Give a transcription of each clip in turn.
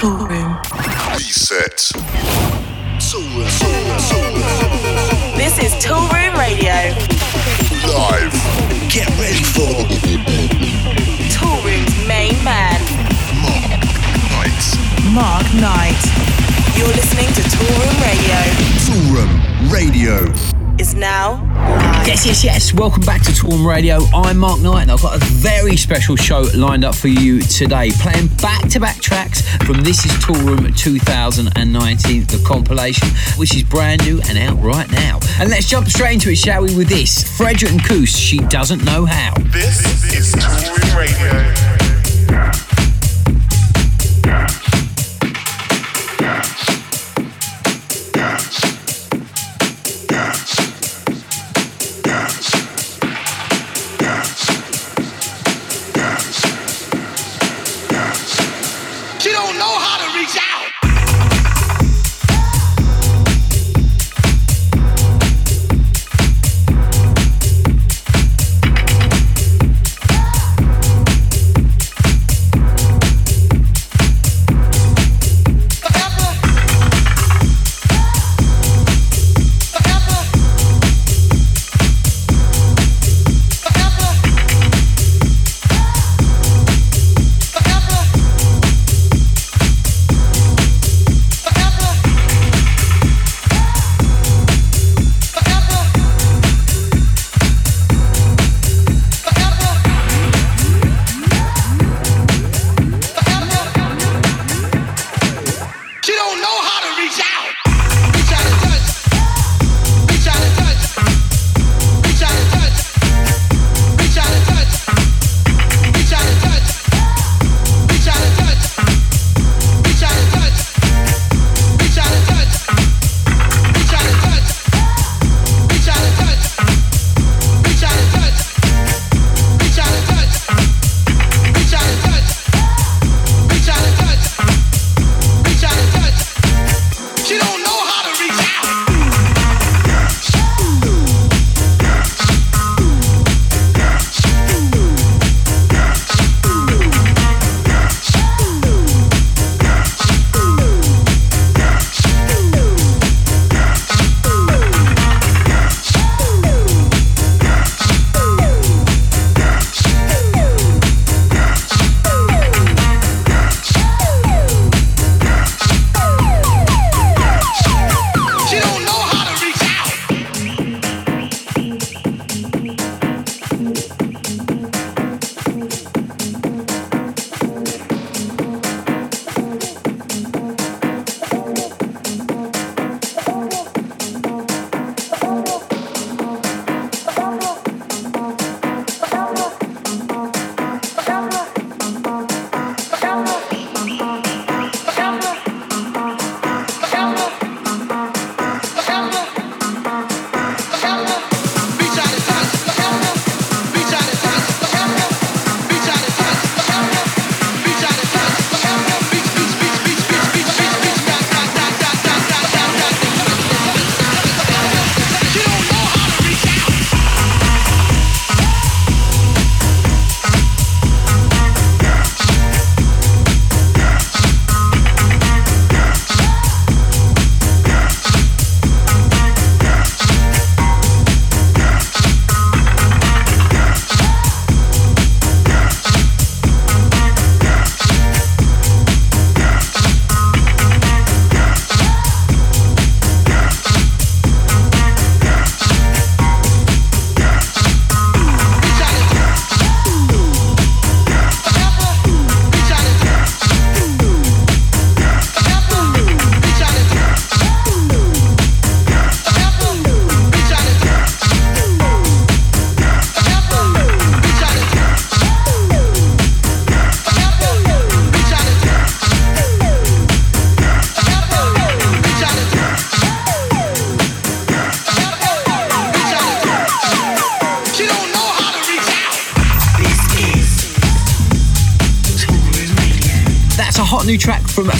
Toolroom. Reset. This is Toolroom Radio. Live. Get ready for Toolroom's main man, Mark Knight. Mark Knight. You're listening to Toolroom Radio. Toolroom Radio. Is now live. Yes, yes, yes. Welcome back to Toolroom Radio. I'm Mark Knight, and I've got a very special show lined up for you today. Playing back-to-back tracks from This Is Toolroom 2019, the compilation, which is brand new and out right now. And let's jump straight into it, shall we? With this, Frederick and Koos. She doesn't know how. This is Toolroom Radio.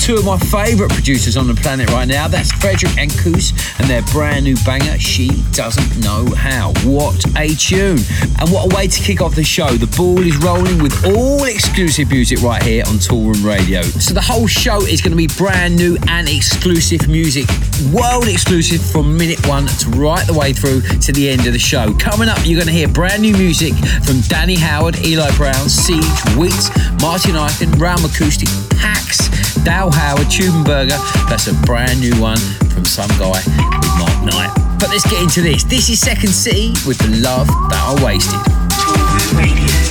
Two of my favourite producers on the planet right now. That's Frederick and Koos and their brand new banger, She Doesn't Know How. What a tune! And what a way to kick off the show. The ball is rolling with all exclusive music right here on Toolroom Radio. So the whole show is going to be brand new and exclusive music, world exclusive from minute one to right the way through to the end of the show. Coming up, you're going to hear brand new music from Danny Howard, Eli Brown, Siege, Weeks, Martin Ikin, Realm Acoustic, Pax, Dale Howard, Tube & Berger. That's a brand new one from some guy with Mark Knight. But let's get into this. This is Second City with The Love That I Wasted.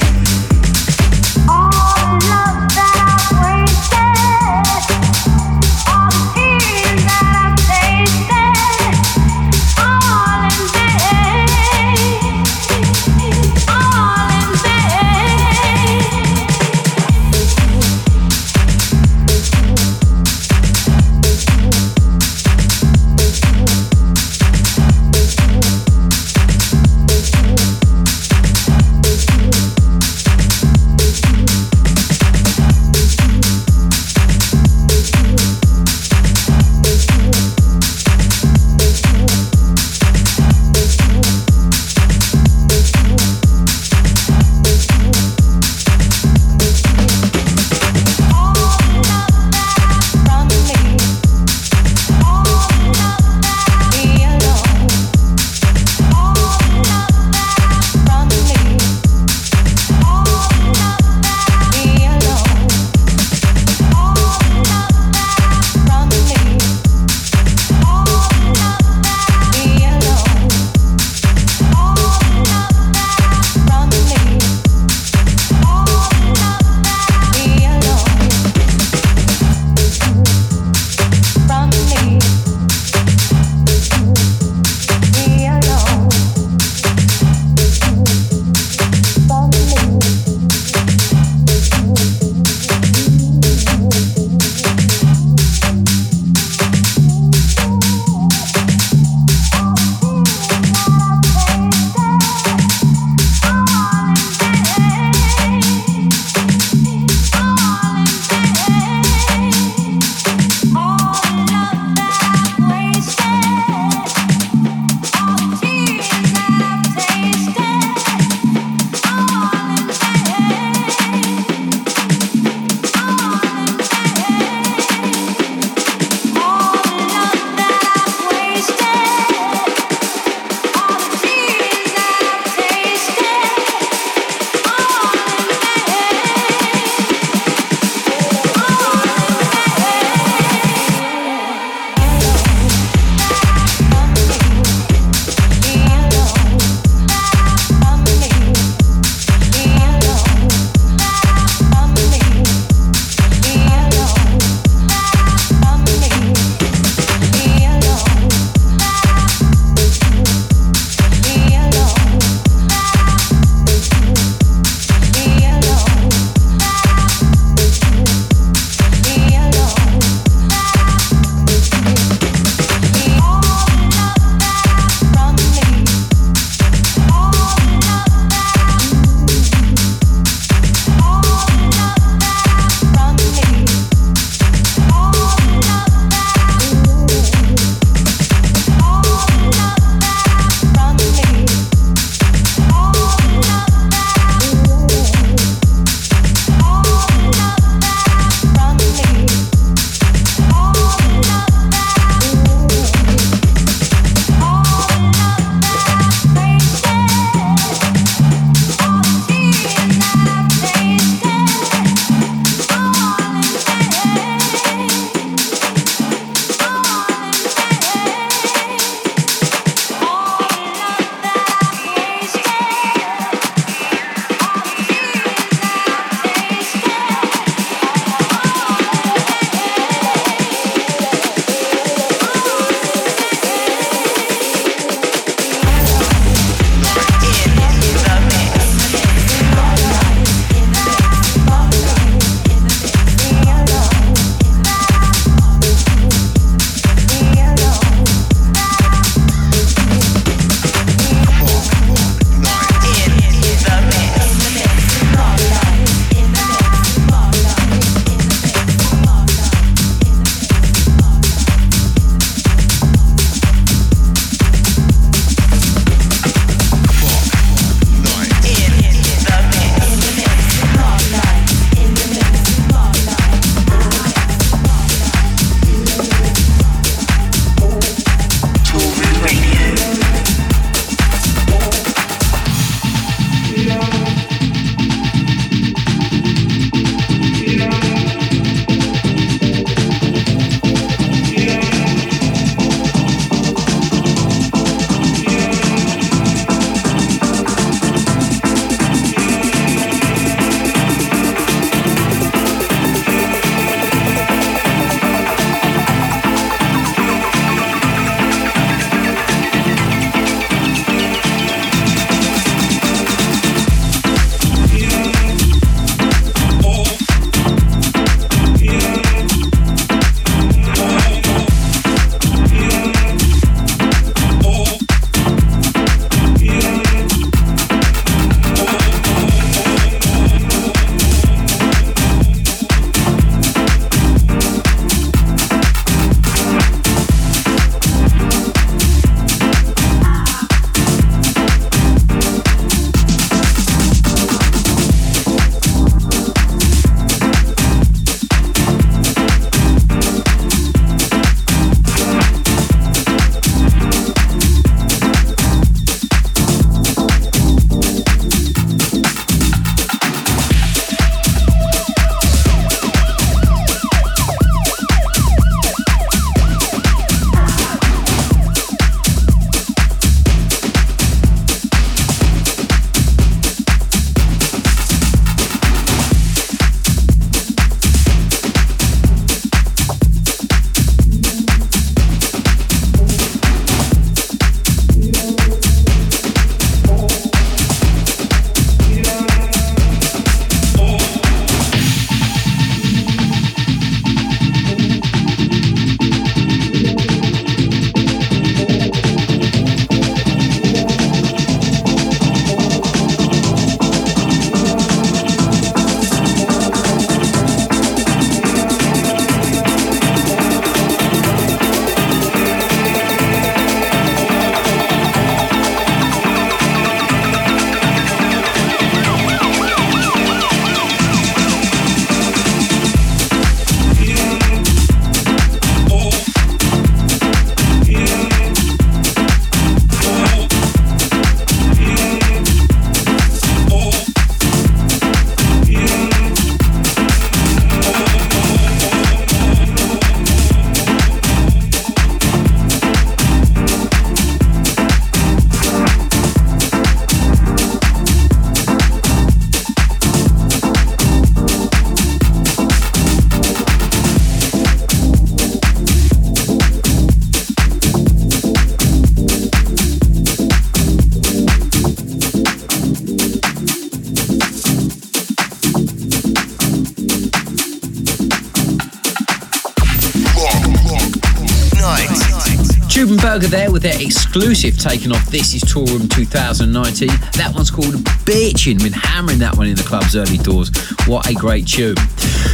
Berger there with their exclusive taken off This Is Toolroom 2019. That one's called Bitchin', been hammering that one in the club's early doors. What a great tune.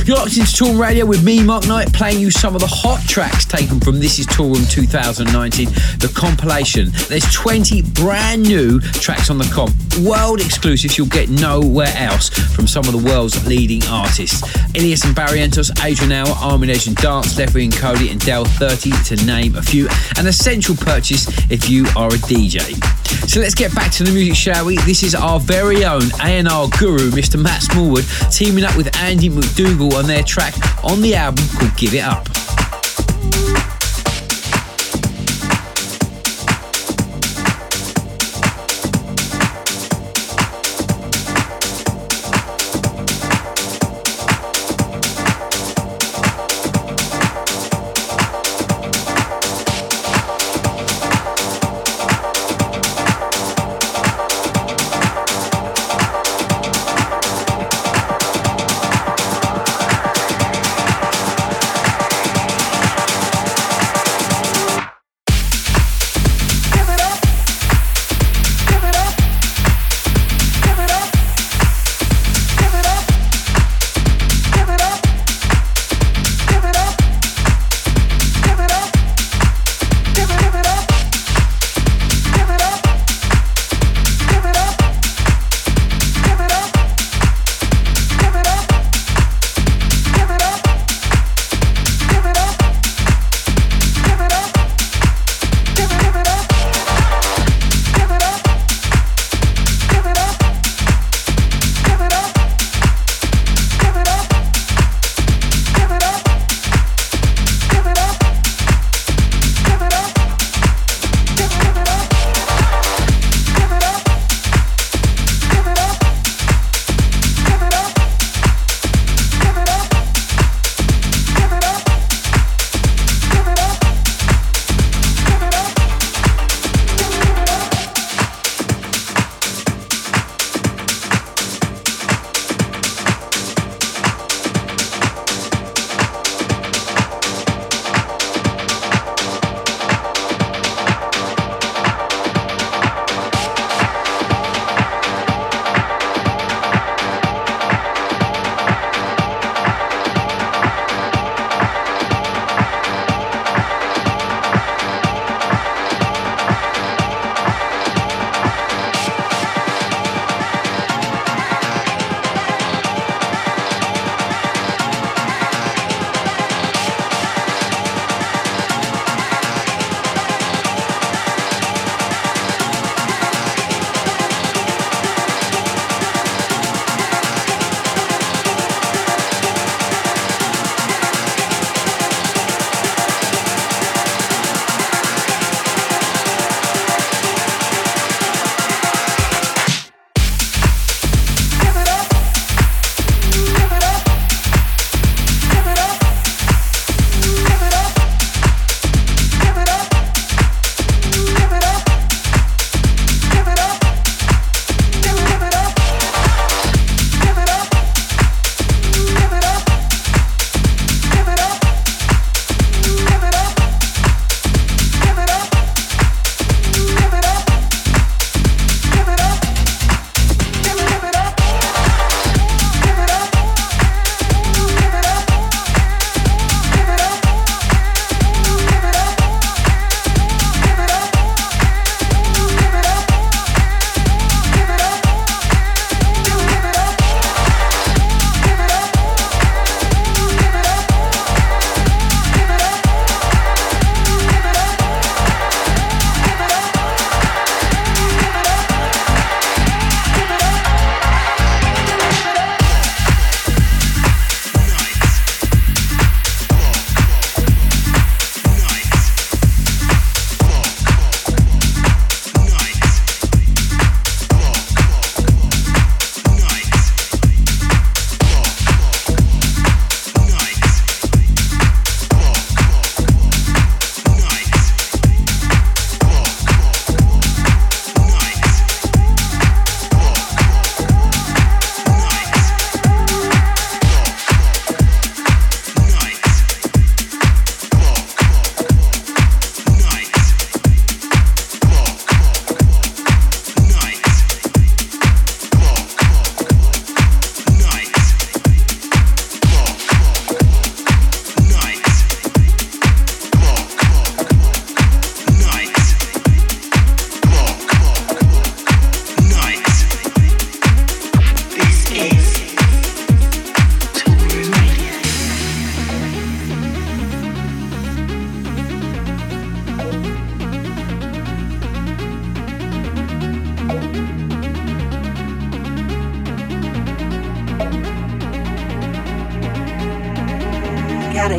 You're locked into Toolroom Radio with me, Mark Knight, playing you some of the hot tracks taken from This Is Toolroom 2019, the compilation. There's 20 brand new tracks on the comp, world exclusives you'll get nowhere else from some of the world's leading artists. Ilias and Barrientos, Adrian Hour, Armin Edge and Dance, Lefty and Cody and Del 30 to name a few. An essential purchase if you are a DJ. So let's get back to the music, shall we? This is our very own A&R guru, Mr. Matt Smallwood, teaming up with Andy McDougall on their track on the album called Give It Up.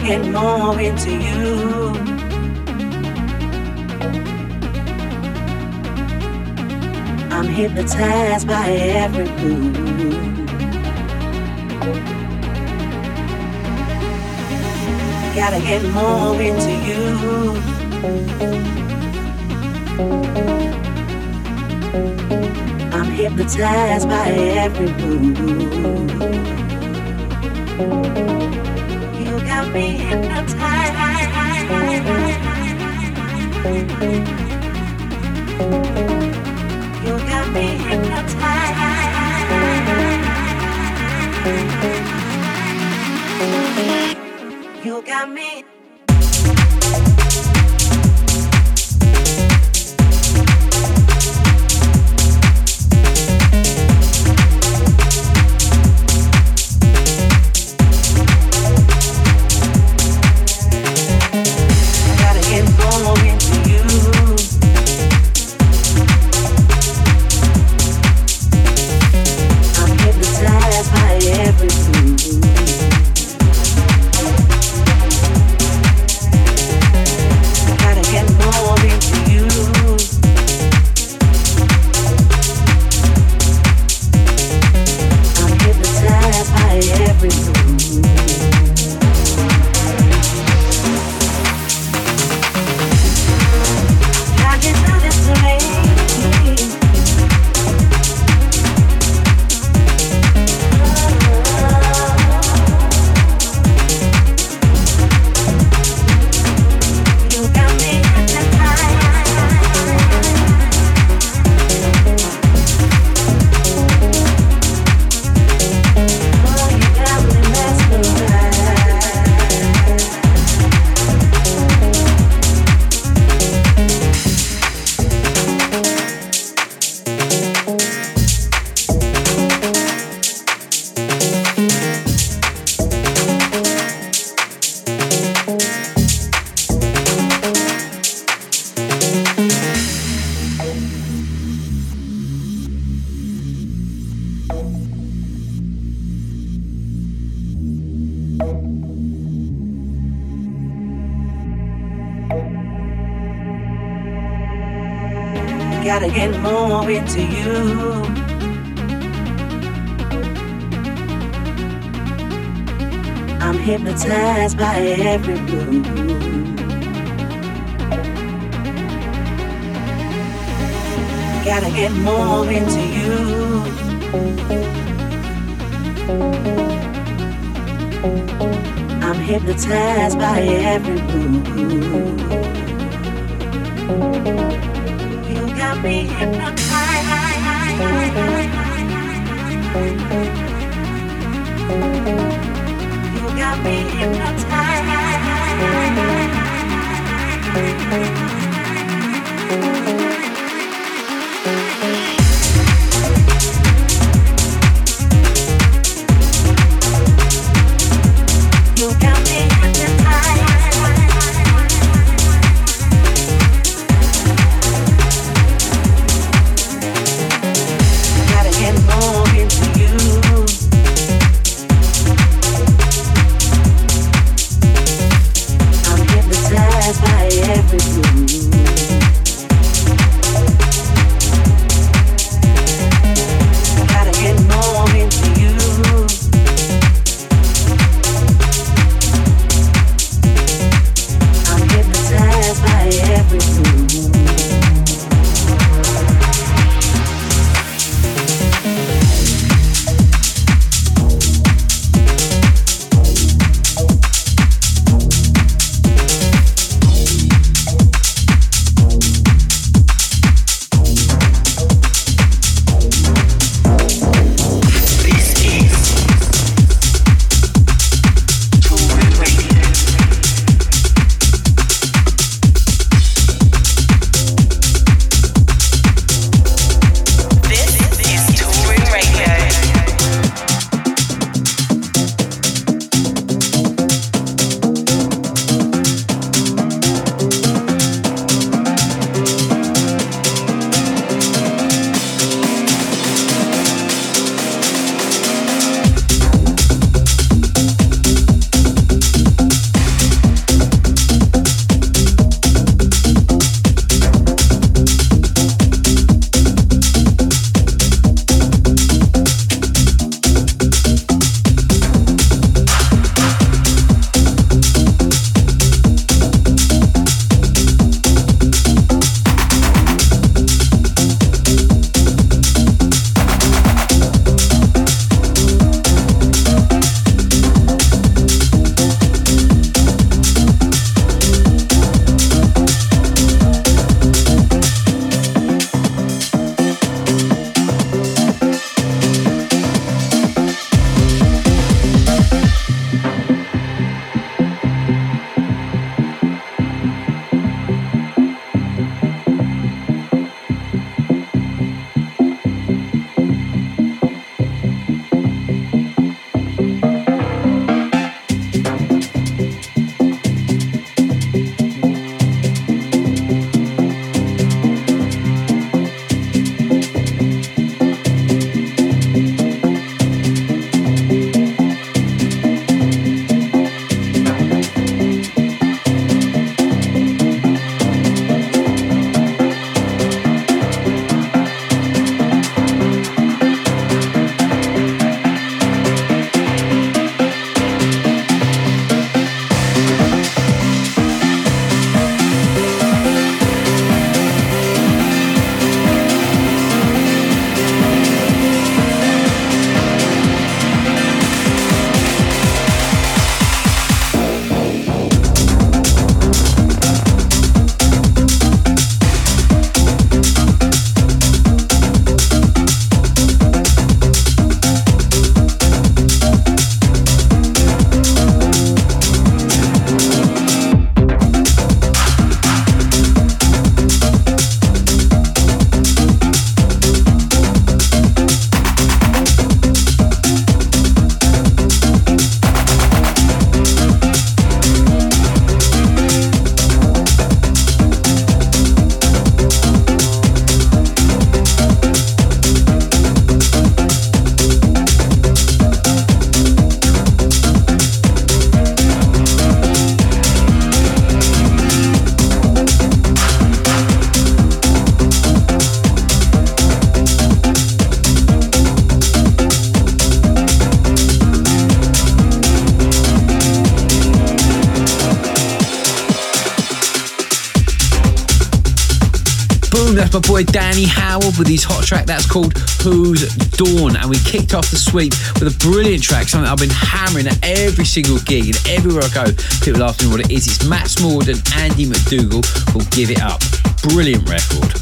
get more into you. I'm hypnotized by every move. Gotta get more into you. I'm hypnotized by every move. You got me hypnotized. You got me Howard with his hot track that's called Who's Dawn. And we kicked off the sweep with a brilliant track, something I've been hammering at every single gig and everywhere I go. People ask me what it is. It's Matt Smallwood and Andy McDougall will give it up. Brilliant record.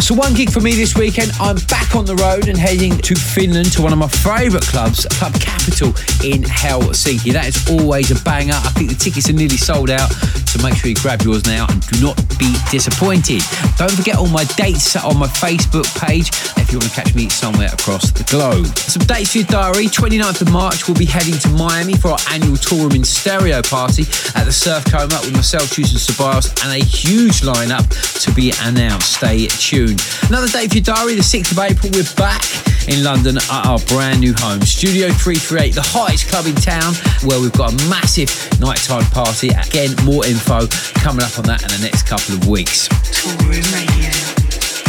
So, one gig for me this weekend, I'm back on the road and heading to Finland to one of my favourite clubs, Club Capital in Helsinki. That is always a banger. I think the tickets are nearly sold out, so make sure you grab yours now and do not be disappointed. Don't forget all my dates on my Facebook page if you want to catch me somewhere across the globe. Some dates for your diary 29th of March, we'll be heading to Miami for our annual Toolroom in Stereo party at the Surfcomber with myself, Tucson Ceballos, and a huge lineup to be announced. Stay tuned. Another date for your diary, the 6th of April, we're back in London at our brand new home, Studio 338, the hottest club in town, where we've got a massive nighttime party. Again, more info coming up on that in the next couple of weeks.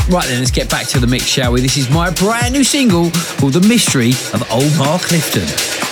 Right then, let's get back to the mix, shall we? This is my brand new single called The Mystery of Old Mark Clifton.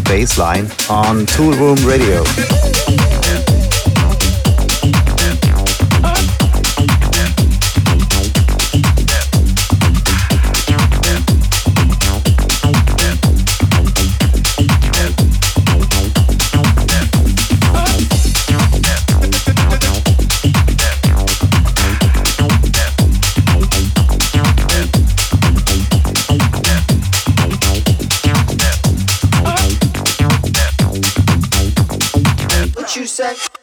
Bassline, on Toolroom Radio. sex.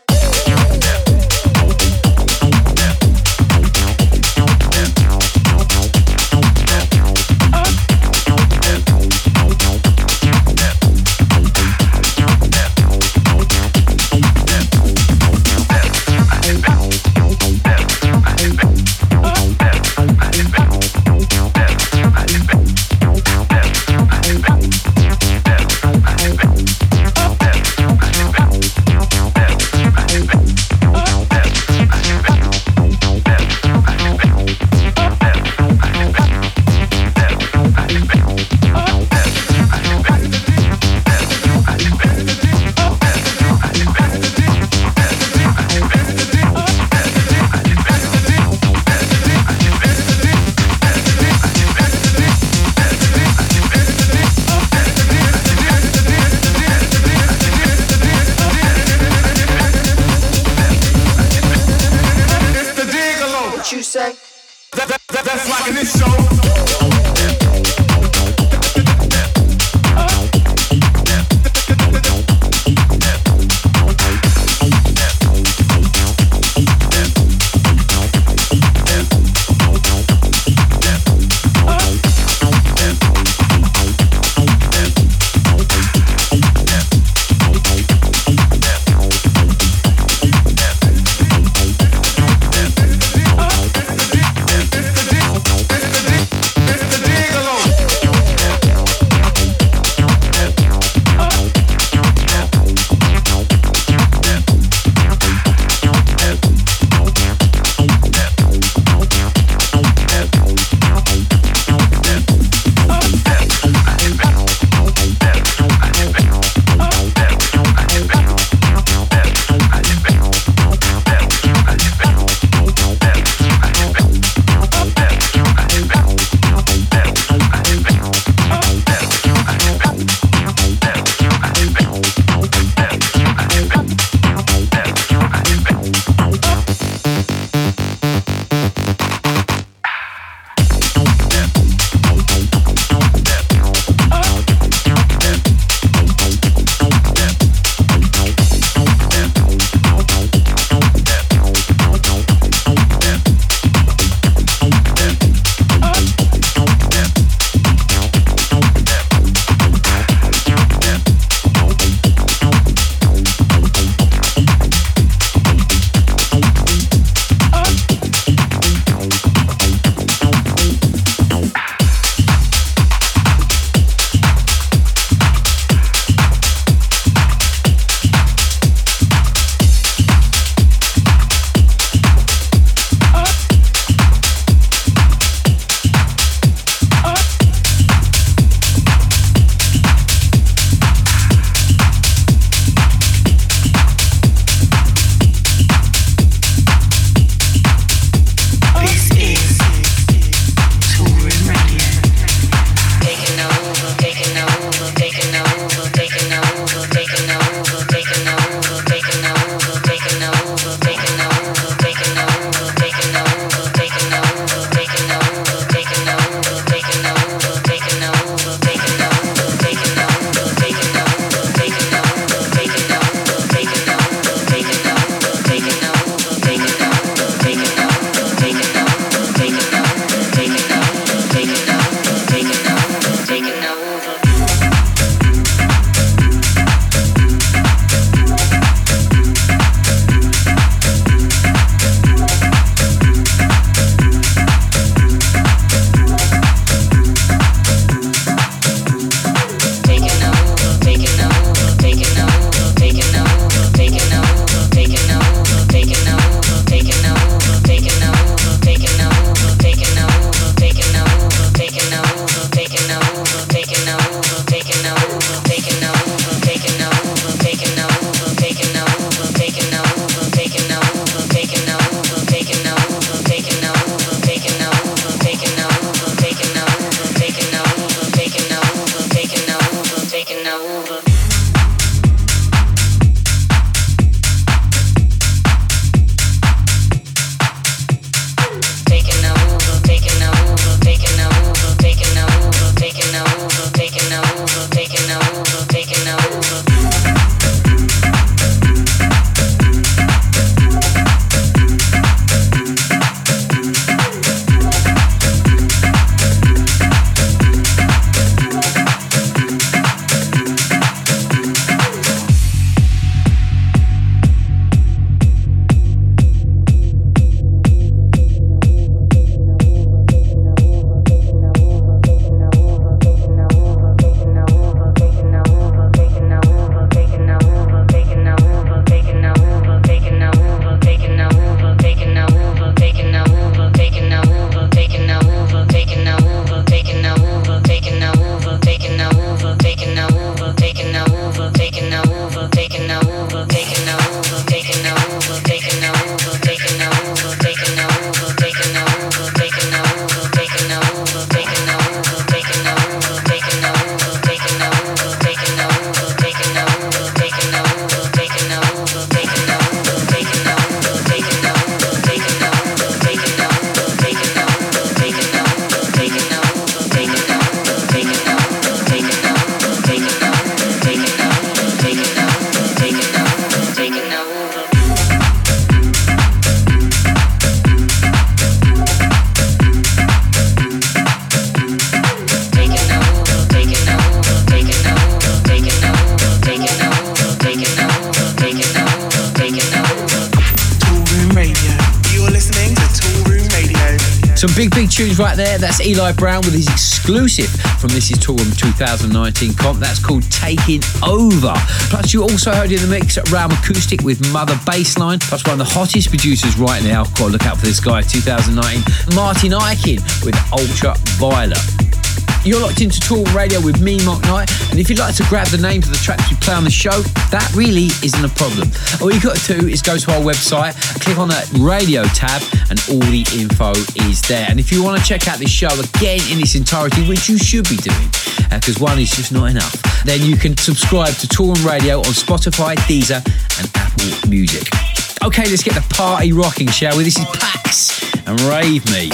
That's Eli Brown with his exclusive from This Is Toolroom 2019 comp. That's called Taking Over. Plus, you also heard in the mix Realm Acoustic with Mother Bassline. That's one of the hottest producers right now. Got to look out for this guy, 2019. Martin Ikin with Ultra Violet. You're locked into Toolroom Radio with me, Mark Knight, and if you'd like to grab the names of the tracks we play on the show, that really isn't a problem. All you've got to do is go to our website, click on that radio tab, and all the info is there. And if you want to check out this show again in its entirety, which you should be doing, because uh, one is just not enough, then you can subscribe to Toolroom Radio on Spotify, Deezer, and Apple Music. Okay, let's get the party rocking, shall we? This is Pax and Rave Me.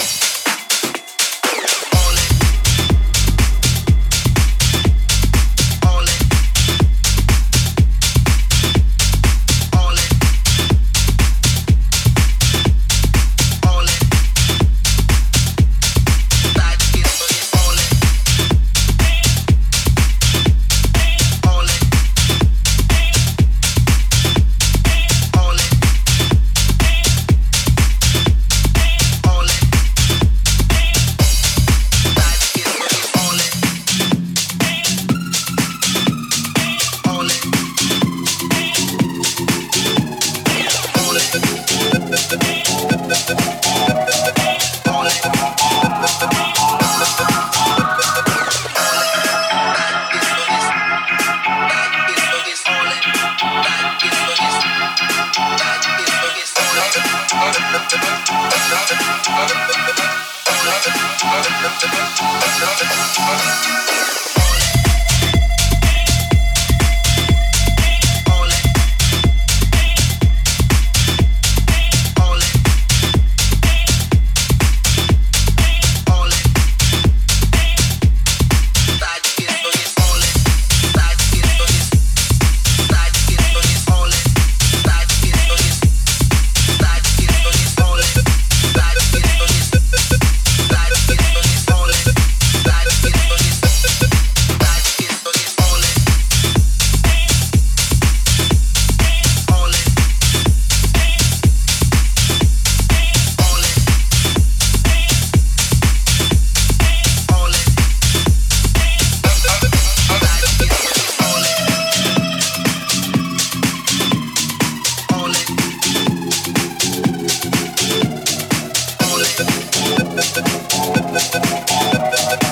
Thank you.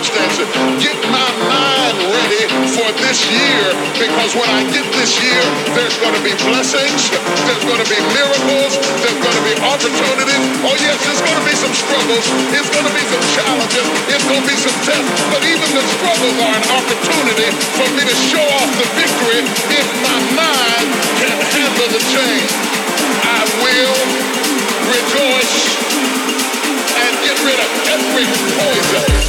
Circumstances. Get my mind ready for this year because when I get this year, there's going to be blessings, there's going to be miracles, there's going to be opportunities. Oh, yes, there's going to be some struggles, it's going to be some challenges, it's going to be some tests. But even the struggles are an opportunity for me to show off the victory if my mind can handle the change. I will rejoice get rid of every poison.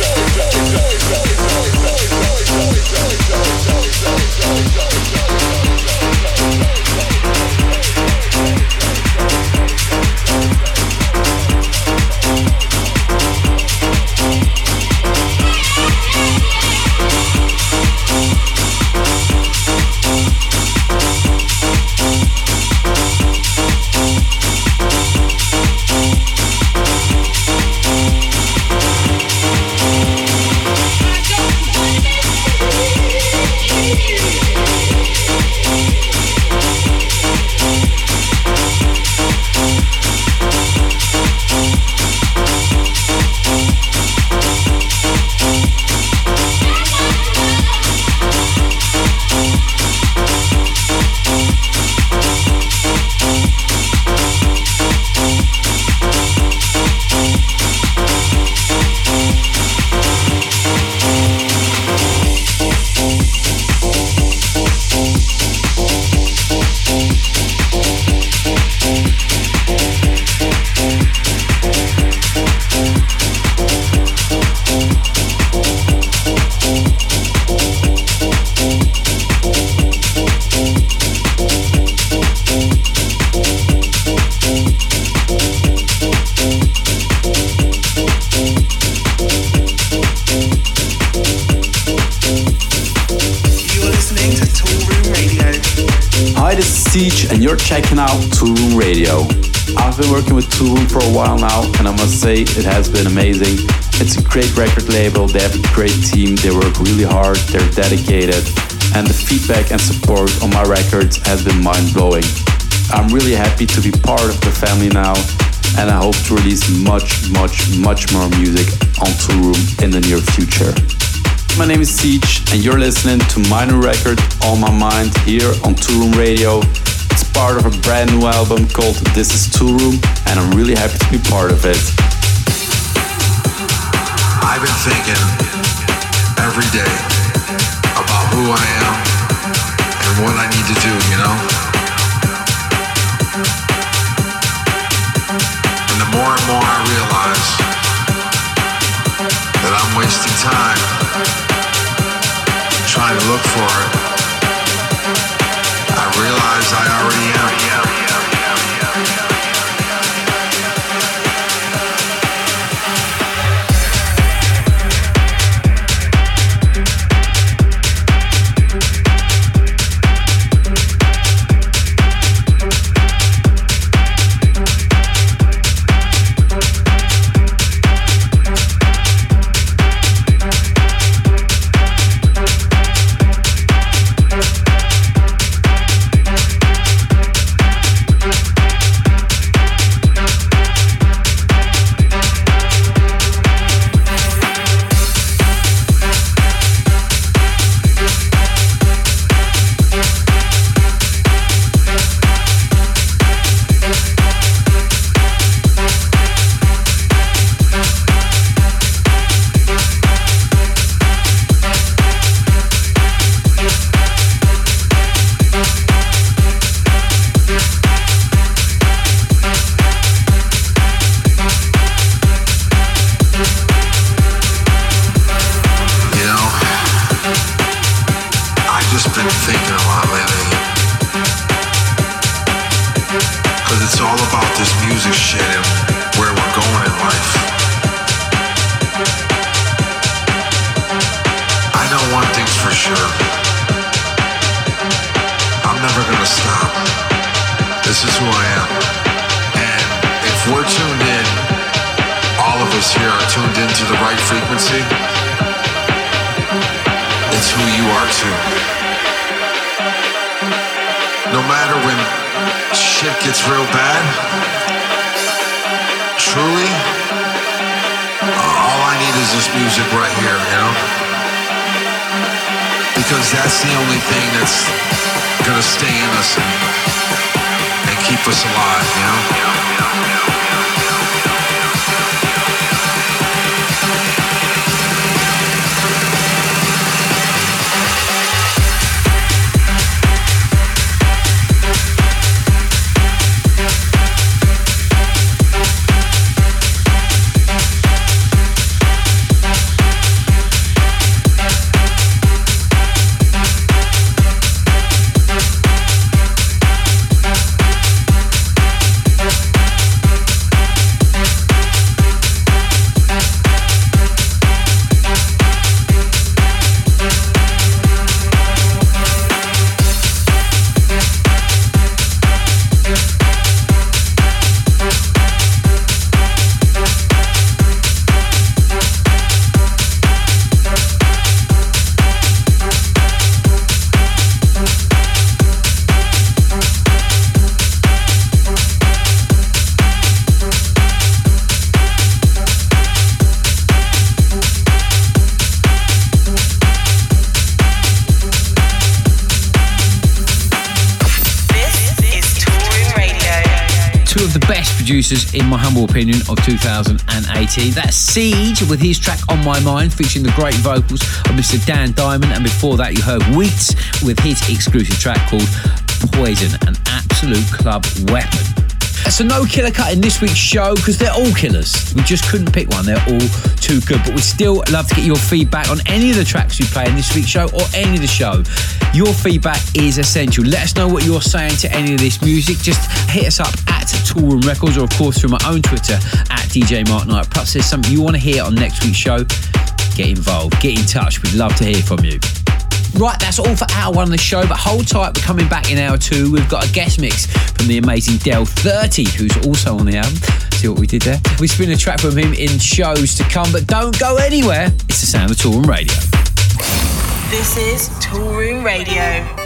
And you're checking out Toolroom Radio. I've been working with Toolroom for a while now, and I must say it has been amazing. It's a great record label, they have a great team, they work really hard, they're dedicated, and the feedback and support on my records has been mind blowing. I'm really happy to be part of the family now, and I hope to release much, much, much more music on Toolroom in the near future. My name is Siege, and you're listening to my new record, On My Mind, here on Toolroom Radio. Part of a brand new album called This Is Two Toolroom, and I'm really happy to be part of it. I've been thinking every day about who I am and what I need to do, you know? And the more and more I realize that I'm wasting time trying to look for it, I already am. Producers, in my humble opinion, of 2018. That's Siege with his track On My Mind, featuring the great vocals of Mr. Dan Diamond. And before that, you heard Weeks with his exclusive track called Poison, an absolute club weapon. So no killer cut in this week's show because they're all killers. We just couldn't pick one. They're all too good. But we'd still love to get your feedback on any of the tracks we play in this week's show or any of the show. Your feedback is essential. Let us know what you're saying to any of this music. Just hit us up at Toolroom Records or of course through my own Twitter at DJ Mark Knight. Perhaps there's something you want to hear on next week's show. Get involved. Get in touch. We'd love to hear from you. Right, that's all for hour one of the show, but hold tight, we're coming back in hour two. We've got a guest mix from the amazing Del 30, who's also on the album. See what we did there? We spin a track from him in shows to come, but don't go anywhere. It's the sound of Toolroom Radio. This is Toolroom Room Radio.